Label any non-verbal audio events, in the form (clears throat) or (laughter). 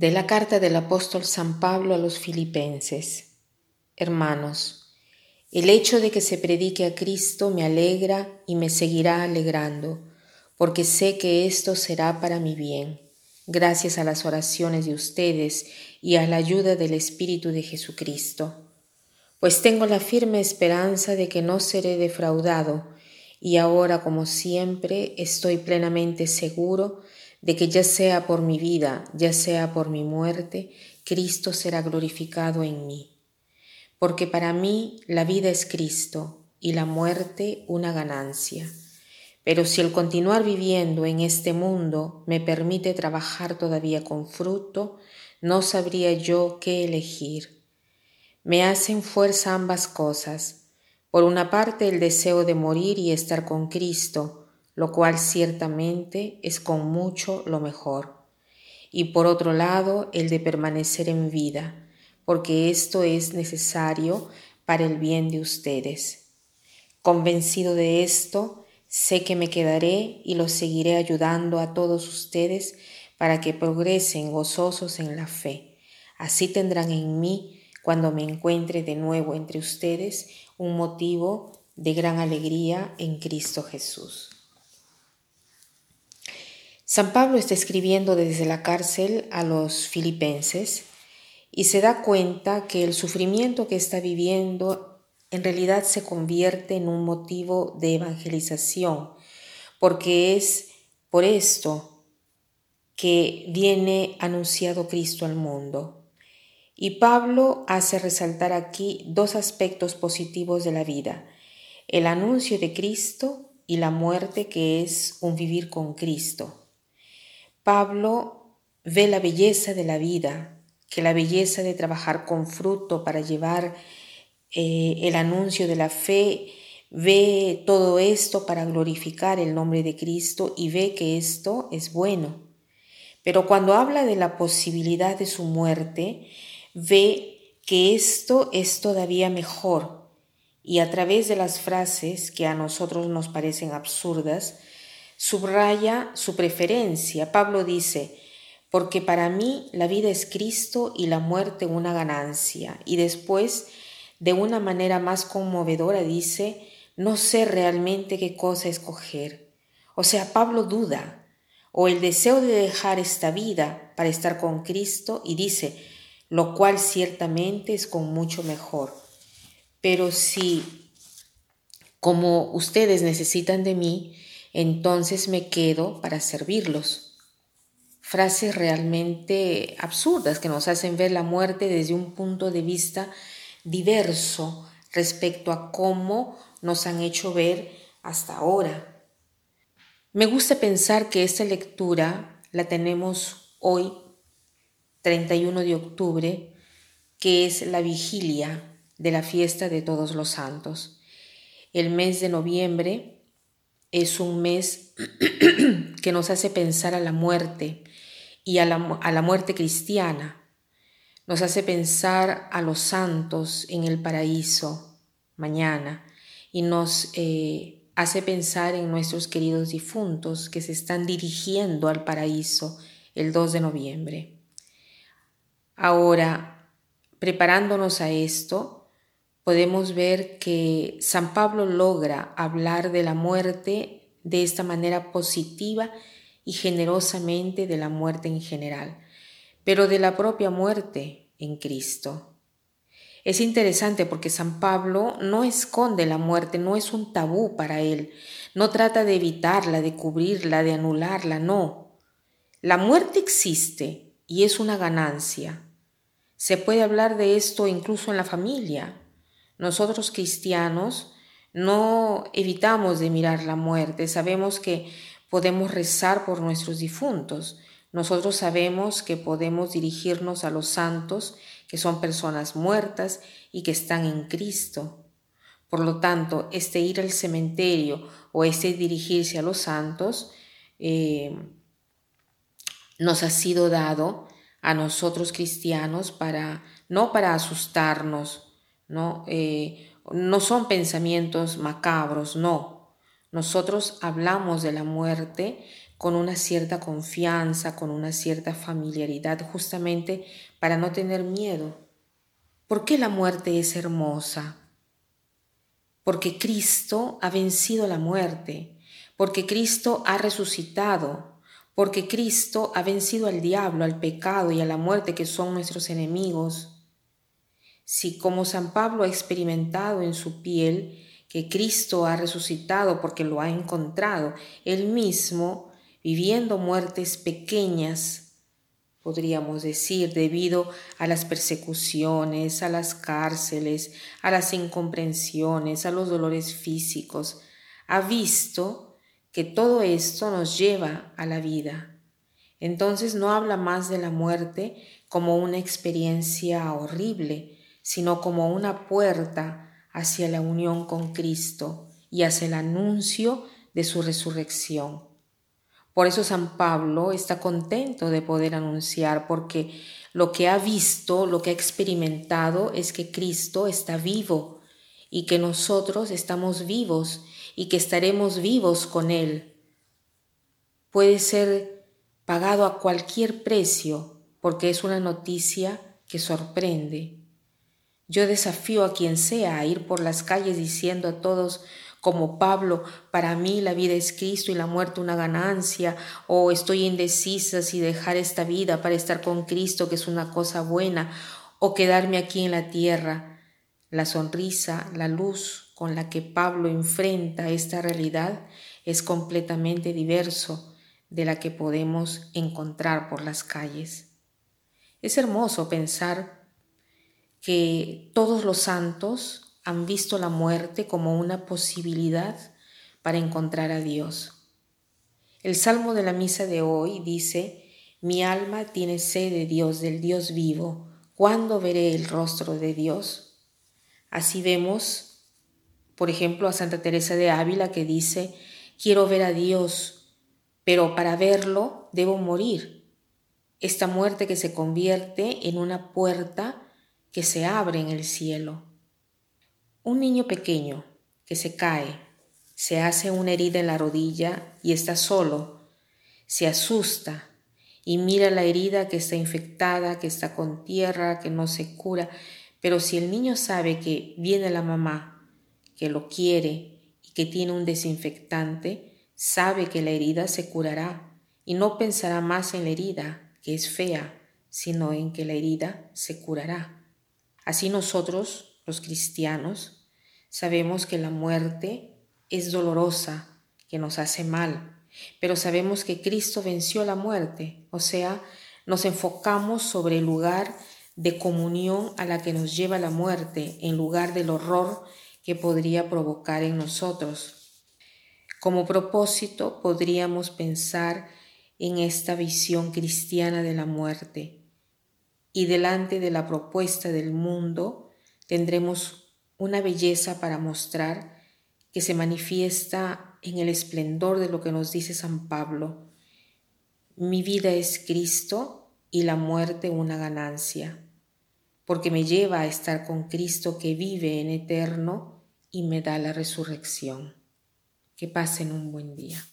De la carta del apóstol San Pablo a los filipenses. Hermanos, el hecho de que se predique a Cristo me alegra y me seguirá alegrando, porque sé que esto será para mi bien, gracias a las oraciones de ustedes y a la ayuda del Espíritu de Jesucristo. Pues tengo la firme esperanza de que no seré defraudado, y ahora como siempre estoy plenamente seguro de que ya sea por mi vida, ya sea por mi muerte, Cristo será glorificado en mí. Porque para mí la vida es Cristo y la muerte una ganancia. Pero si el continuar viviendo en este mundo me permite trabajar todavía con fruto, no sabría yo qué elegir. Me hacen fuerza ambas cosas. Por una parte el deseo de morir y estar con Cristo, lo cual ciertamente es con mucho lo mejor. Y por otro lado, el de permanecer en vida, porque esto es necesario para el bien de ustedes. Convencido de esto, sé que me quedaré y los seguiré ayudando a todos ustedes para que progresen gozosos en la fe. Así tendrán en mí, cuando me encuentre de nuevo entre ustedes, un motivo de gran alegría en Cristo Jesús. San Pablo está escribiendo desde la cárcel a los filipenses y se da cuenta que el sufrimiento que está viviendo en realidad se convierte en un motivo de evangelización, porque es por esto que viene anunciado Cristo al mundo. Y Pablo hace resaltar aquí dos aspectos positivos de la vida, el anuncio de Cristo y la muerte que es un vivir con Cristo. Pablo ve la belleza de la vida, que la belleza de trabajar con fruto para llevar eh, el anuncio de la fe, ve todo esto para glorificar el nombre de Cristo y ve que esto es bueno. Pero cuando habla de la posibilidad de su muerte, ve que esto es todavía mejor. Y a través de las frases que a nosotros nos parecen absurdas, subraya su preferencia. Pablo dice, porque para mí la vida es Cristo y la muerte una ganancia. Y después, de una manera más conmovedora, dice, no sé realmente qué cosa escoger. O sea, Pablo duda, o el deseo de dejar esta vida para estar con Cristo, y dice, lo cual ciertamente es con mucho mejor. Pero si, como ustedes necesitan de mí, entonces me quedo para servirlos. Frases realmente absurdas que nos hacen ver la muerte desde un punto de vista diverso respecto a cómo nos han hecho ver hasta ahora. Me gusta pensar que esta lectura la tenemos hoy, 31 de octubre, que es la vigilia de la fiesta de todos los santos. El mes de noviembre es un mes (clears throat) que nos hace pensar a la muerte y a la, muerte cristiana. Nos hace pensar a los santos en el paraíso mañana y nos eh, hace pensar en nuestros queridos difuntos que se están dirigiendo al paraíso el 2 de noviembre. Ahora, preparándonos a esto, podemos ver que San Pablo logra hablar de la muerte de esta manera positiva y generosamente de la muerte en general, pero de la propia muerte en Cristo. Es interesante porque San Pablo no esconde la muerte, no es un tabú para él, no trata de evitarla, de cubrirla, de anularla, no. La muerte existe y es una ganancia. Se puede hablar de esto incluso en la familia, nosotros cristianos no evitamos de mirar la muerte, sabemos que podemos rezar por nuestros difuntos, nosotros sabemos que podemos dirigirnos a los santos, que son personas muertas y que están en Cristo. Por lo tanto, este ir al cementerio o este dirigirse a los santos eh, nos ha sido dado a nosotros cristianos para no para asustarnos, ¿no? Eh, no son pensamientos macabros, no. Nosotros hablamos de la muerte con una cierta confianza, con una cierta familiaridad, justamente para no tener miedo. ¿Por qué la muerte es hermosa? Porque Cristo ha vencido la muerte, porque Cristo ha resucitado, porque Cristo ha vencido al diablo, al pecado y a la muerte que son nuestros enemigos. Si como San Pablo ha experimentado en su piel que Cristo ha resucitado porque lo ha encontrado, él mismo viviendo muertes pequeñas, podríamos decir, debido a las persecuciones, a las cárceles, a las incomprensiones, a los dolores físicos, ha visto que todo esto nos lleva a la vida. Entonces no habla más de la muerte como una experiencia horrible, sino como una puerta hacia la unión con Cristo y hacia el anuncio de su resurrección. Por eso San Pablo está contento de poder anunciar, porque lo que ha visto, lo que ha experimentado es que Cristo está vivo y que nosotros estamos vivos y que estaremos vivos con Él. Puede ser pagado a cualquier precio porque es una noticia que sorprende. Yo desafío a quien sea a ir por las calles diciendo a todos, como Pablo, para mí la vida es Cristo y la muerte una ganancia, o estoy indecisa si dejar esta vida para estar con Cristo, que es una cosa buena, o quedarme aquí en la tierra. La sonrisa, la luz con la que Pablo enfrenta esta realidad es completamente diverso de la que podemos encontrar por las calles. Es hermoso pensar que todos los santos han visto la muerte como una posibilidad para encontrar a Dios. El salmo de la misa de hoy dice, mi alma tiene sed de Dios, del Dios vivo. ¿Cuándo veré el rostro de Dios? Así vemos, por ejemplo, a Santa Teresa de Ávila que dice, quiero ver a Dios, pero para verlo debo morir. Esta muerte que se convierte en una puerta que se abre en el cielo. Un niño pequeño que se cae, se hace una herida en la rodilla y está solo, se asusta y mira la herida que está infectada, que está con tierra, que no se cura, pero si el niño sabe que viene la mamá, que lo quiere y que tiene un desinfectante, sabe que la herida se curará y no pensará más en la herida, que es fea, sino en que la herida se curará. Así nosotros los cristianos, sabemos que la muerte es dolorosa, que nos hace mal, pero sabemos que Cristo venció la muerte, o sea, nos enfocamos sobre el lugar de comunión a la que nos lleva la muerte, en lugar del horror que podría provocar en nosotros. Como propósito podríamos pensar en esta visión cristiana de la muerte y delante de la propuesta del mundo, tendremos una belleza para mostrar que se manifiesta en el esplendor de lo que nos dice San Pablo. Mi vida es Cristo y la muerte una ganancia, porque me lleva a estar con Cristo que vive en eterno y me da la resurrección. Que pasen un buen día.